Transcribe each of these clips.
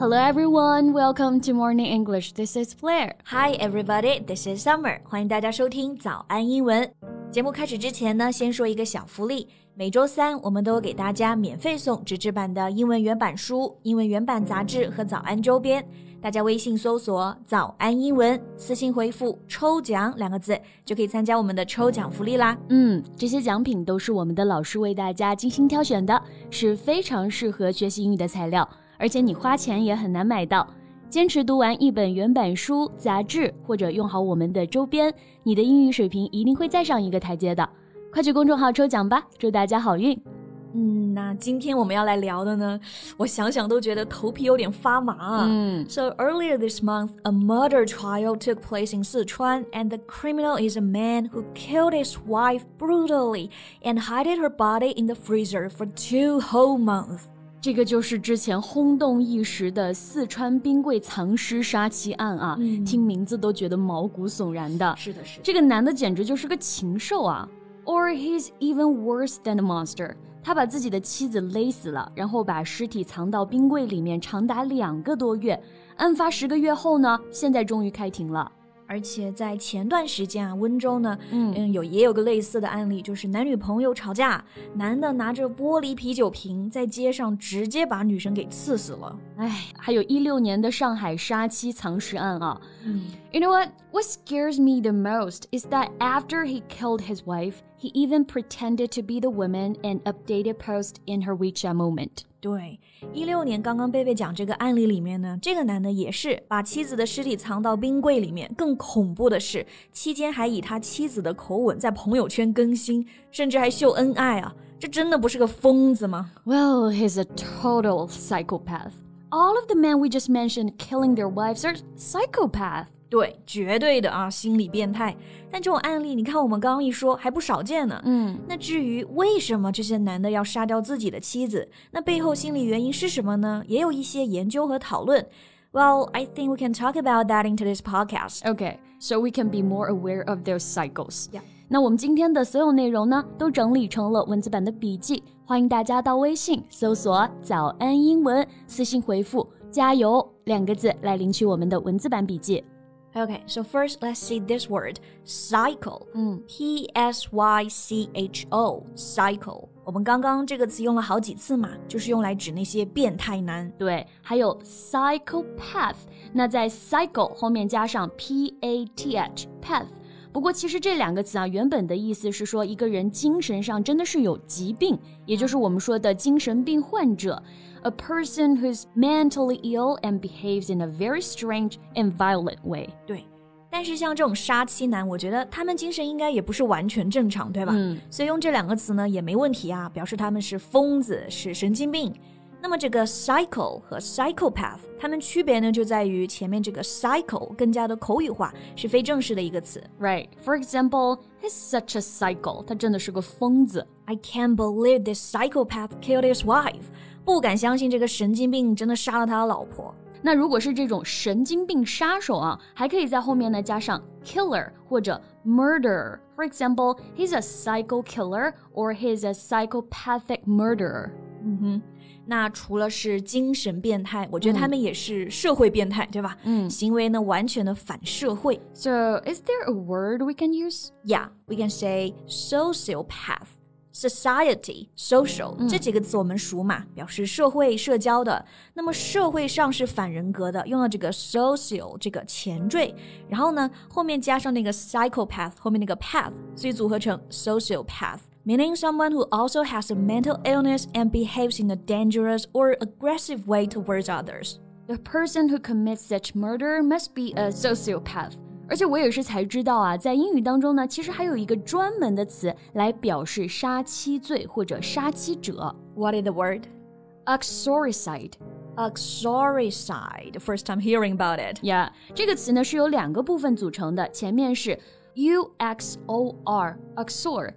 Hello everyone, welcome to Morning English. This is Flair. Hi everybody, this is Summer. 欢迎大家收听早安英文。节目开始之前呢，先说一个小福利。每周三我们都给大家免费送纸质版的英文原版书、英文原版杂志和早安周边。大家微信搜索“早安英文”，私信回复“抽奖”两个字，就可以参加我们的抽奖福利啦。嗯，这些奖品都是我们的老师为大家精心挑选的，是非常适合学习英语的材料。而且你花钱也很难买到。坚持读完一本原版书、杂志，或者用好我们的周边，你的英语水平一定会再上一个台阶的。快去公众号抽奖吧，祝大家好运！嗯，那今天我们要来聊的呢，我想想都觉得头皮有点发麻。嗯，So earlier this month, a murder trial took place in Sichuan, and the criminal is a man who killed his wife brutally and hid her body in the freezer for two whole months. 这个就是之前轰动一时的四川冰柜藏尸杀妻案啊，嗯听名字都觉得毛骨悚然的。是的，是的。这个男的简直就是个禽兽啊！Or he's even worse than a monster。他把自己的妻子勒死了，然后把尸体藏到冰柜里面，长达两个多月。案发十个月后呢，现在终于开庭了。而且在前段时间啊，温州呢，嗯嗯，有也有个类似的案例，就是男女朋友吵架，男的拿着玻璃啤酒瓶在街上直接把女生给刺死了。哎，还有一六年的上海杀妻藏尸案啊。嗯 You know what? What scares me the most is that after he killed his wife, he even pretended to be the woman and updated post in her WeChat moment. 对，一六年刚刚贝贝讲这个案例里面呢，这个男的也是把妻子的尸体藏到冰柜里面。更恐怖的是，期间还以他妻子的口吻在朋友圈更新，甚至还秀恩爱啊！这真的不是个疯子吗？ Well, he's a total psychopath. All of the men we just mentioned killing their wives are psychopath. 对，绝对的啊，心理变态。但这种案例，你看我们刚刚一说还不少见呢。嗯，那至于为什么这些男的要杀掉自己的妻子，那背后心理原因是什么呢？也有一些研究和讨论。Well, I think we can talk about that in today's podcast. Okay, so we can be more aware of their cycles. Yeah. 那我们今天的所有内容呢，都整理成了文字版的笔记，欢迎大家到微信搜索“早安英文”，私信回复“加油”两个字来领取我们的文字版笔记。Okay, so first let's see this word, cycle. 嗯 P S Y C H O, cycle. 我们刚刚这个词用了好几次嘛，就是用来指那些变态男。对，还有 psychopath，那在 cycle 后面加上 p a t h path。 不过其实这两个词啊，原本的意思是说一个人精神上真的是有疾病，也就是我们说的精神病患者。A person who's mentally ill and behaves in a very strange and violent way。对，但是像这种杀妻男，我觉得他们精神应该也不是完全正常，对吧？嗯，所以用这两个词呢也没问题啊，表示他们是疯子，是神经病。那么这个 psycho 和 psychopath，它们区别呢就在于前面这个 psycho 更加的口语化，是非正式的一个词。 Right. For example, he's such a psycho. 他真的是个疯子。 I can't believe this psychopath killed his wife。不敢相信这个神经病真的杀了他的老婆。那如果是这种神经病杀手啊，还可以在后面呢加上 killer 或者 murderer。For example, he's a psycho killer or he's a psychopathic murderer. 嗯哼， 那除了是精神变态，我觉得他们也是社会变态，对吧？嗯行为呢完全的反社会。So, is there a word we can use? Yeah, we can say sociopath. Society, social、这几个词我们熟嘛，表示社会、社交的。那么社会上是反人格的，用了这个 social 这个前缀，然后呢后面加上那个 psychopath 后面那个 path，所以组合成 sociopath。Meaning someone who also has a mental illness and behaves in a dangerous or aggressive way towards others. The person who commits such murder must be a sociopath. 而且我也是才知道啊，在英语当中呢，其实还有一个专门的词来表示杀妻罪或者杀妻者 What is the word? ，uxoricide。 Uxoricide. The first time hearing about it. Yeah，这个词呢是由两个部分组成的，前面是 u x o r，uxor，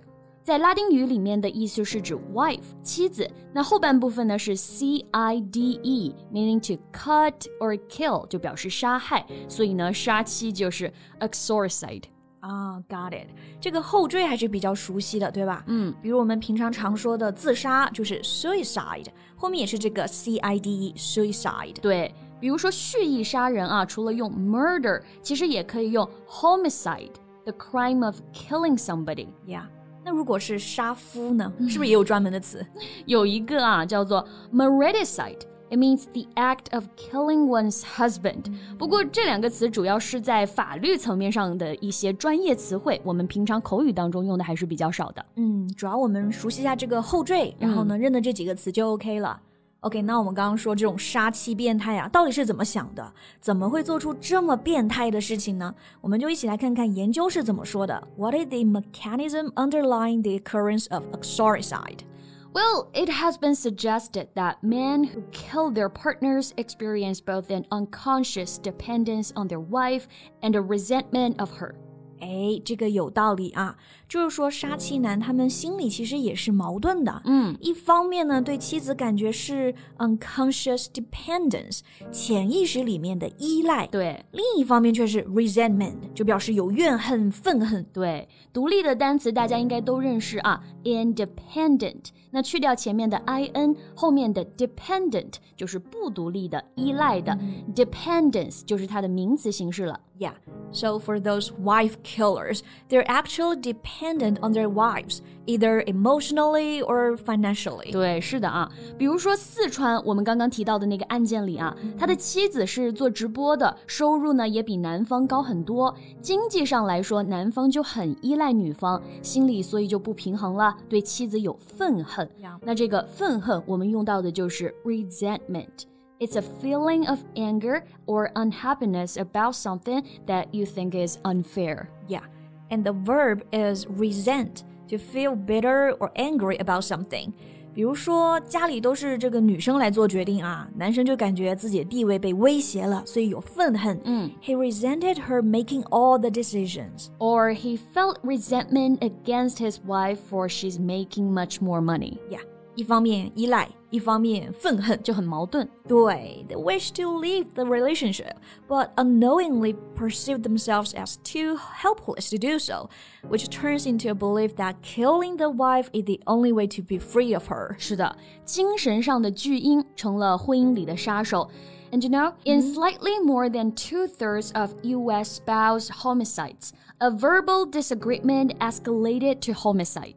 在拉丁语里面的意思是指 wife 妻子，那后半部分呢是 c i d e，meaning to cut or kill，就表示杀害，所以呢杀妻就是 uxoricide。啊、g o t it。这个后缀还是比较熟悉的，对吧？嗯，比如我们平常常说的自杀，就是 suicide，后面也是这个 c i d e suicide。对， 比如说蓄意杀人啊，除了用 murder，其实也可以用 homicide，the crime of killing somebody。Yeah， 那如果是杀夫呢？是不是也有专门的词？有一个啊，叫做 mariticide。It means the act of killing one's husband。不过这两个词主要是在法律层面上的一些专业词汇，我们平常口语当中用的还是比较少的。嗯，主要我们熟悉一下这个后缀，然后呢，认得这几个词就 OK 了。OK，那我们刚刚说这种杀妻变态啊，到底是怎么想的？怎么会做出这么变态的事情呢？我们就一起来看看研究是怎么说的。What is the mechanism underlying the occurrence of uxoricide? Well, it has been suggested that men who kill their partners experience both an unconscious dependence on their wife and a resentment of her. 哎，这个有道理啊，就是说杀妻男他们心里其实也是矛盾的。嗯，一方面呢，对妻子感觉是 unconscious dependence，潜意识里面的依赖；对，另一方面却是 resentment，就表示有怨恨、愤恨。对，独立的单词大家应该都认识啊，independent。那去掉前面的 i n，后面的 dependent 就是不独立的、依赖的，dependence 就是它的名词形式了。Yeah. So for those wife killers, they're actually dependent on their wives, either emotionally or financially. 对，是的啊。比如说四川，我们刚刚提到的那个案件里啊，他的妻子是做直播的，收入呢也比男方高很多。经济上来说，男方就很依赖女方，心里所以就不平衡了，对妻子有愤恨。那这个愤恨，我们用到的就是 resentment。It's a feeling of anger or unhappiness about something that you think is unfair. Yeah, and the verb is resent, to feel bitter or angry about something. 比如说家里都是这个女生来做决定啊，男生就感觉自己的地位被威胁了，所以有愤恨。嗯，He resented her making all the decisions. Or he felt resentment against his wife for she's making much more money. Yeah. 一方面依赖，一方面愤恨，就很矛盾。对，they wish to leave the relationship, but unknowingly perceive themselves as too helpless to do so, which turns into a belief that killing the wife is the only way to be free of her. 是的，精神上的巨婴成了婚姻里的杀手。And you know, in slightly more than two thirds of U.S. spouse homicides, a verbal disagreement escalated to homicide.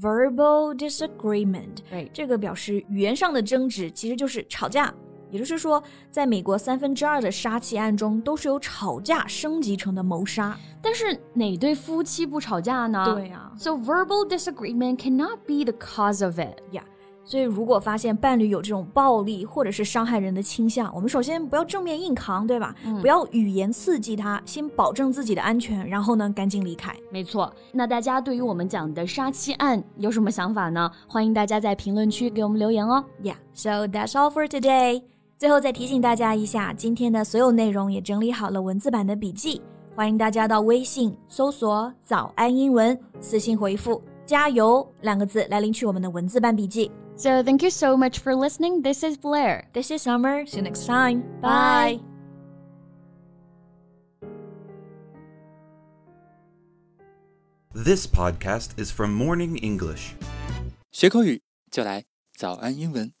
Verbal disagreement，对，这个表示语言上的争执，其实就是吵架。也就是说，在美国三分之二的杀妻案中，都是由吵架升级成的谋杀。但是哪对夫妻不吵架呢？对呀、啊。So verbal disagreement cannot be the cause of it. Yeah. 所以，如果发现伴侣有这种暴力或者是伤害人的倾向，我们首先不要正面硬扛，对吧？嗯、不要语言刺激他，先保证自己的安全，然后呢，赶紧离开。没错。那大家对于我们讲的杀妻案有什么想法呢？欢迎大家在评论区给我们留言哦。Yeah, so that's all for today. 最后再提醒大家一下，今天的所有内容也整理好了文字版的笔记，欢迎大家到微信搜索“早安英文”，私信回复“加油”两个字来领取我们的文字版笔记。So thank you so much for listening. This is Blair. This is Summer. See you next time. Bye. This podcast is from Morning English. 学口语就来早安英文。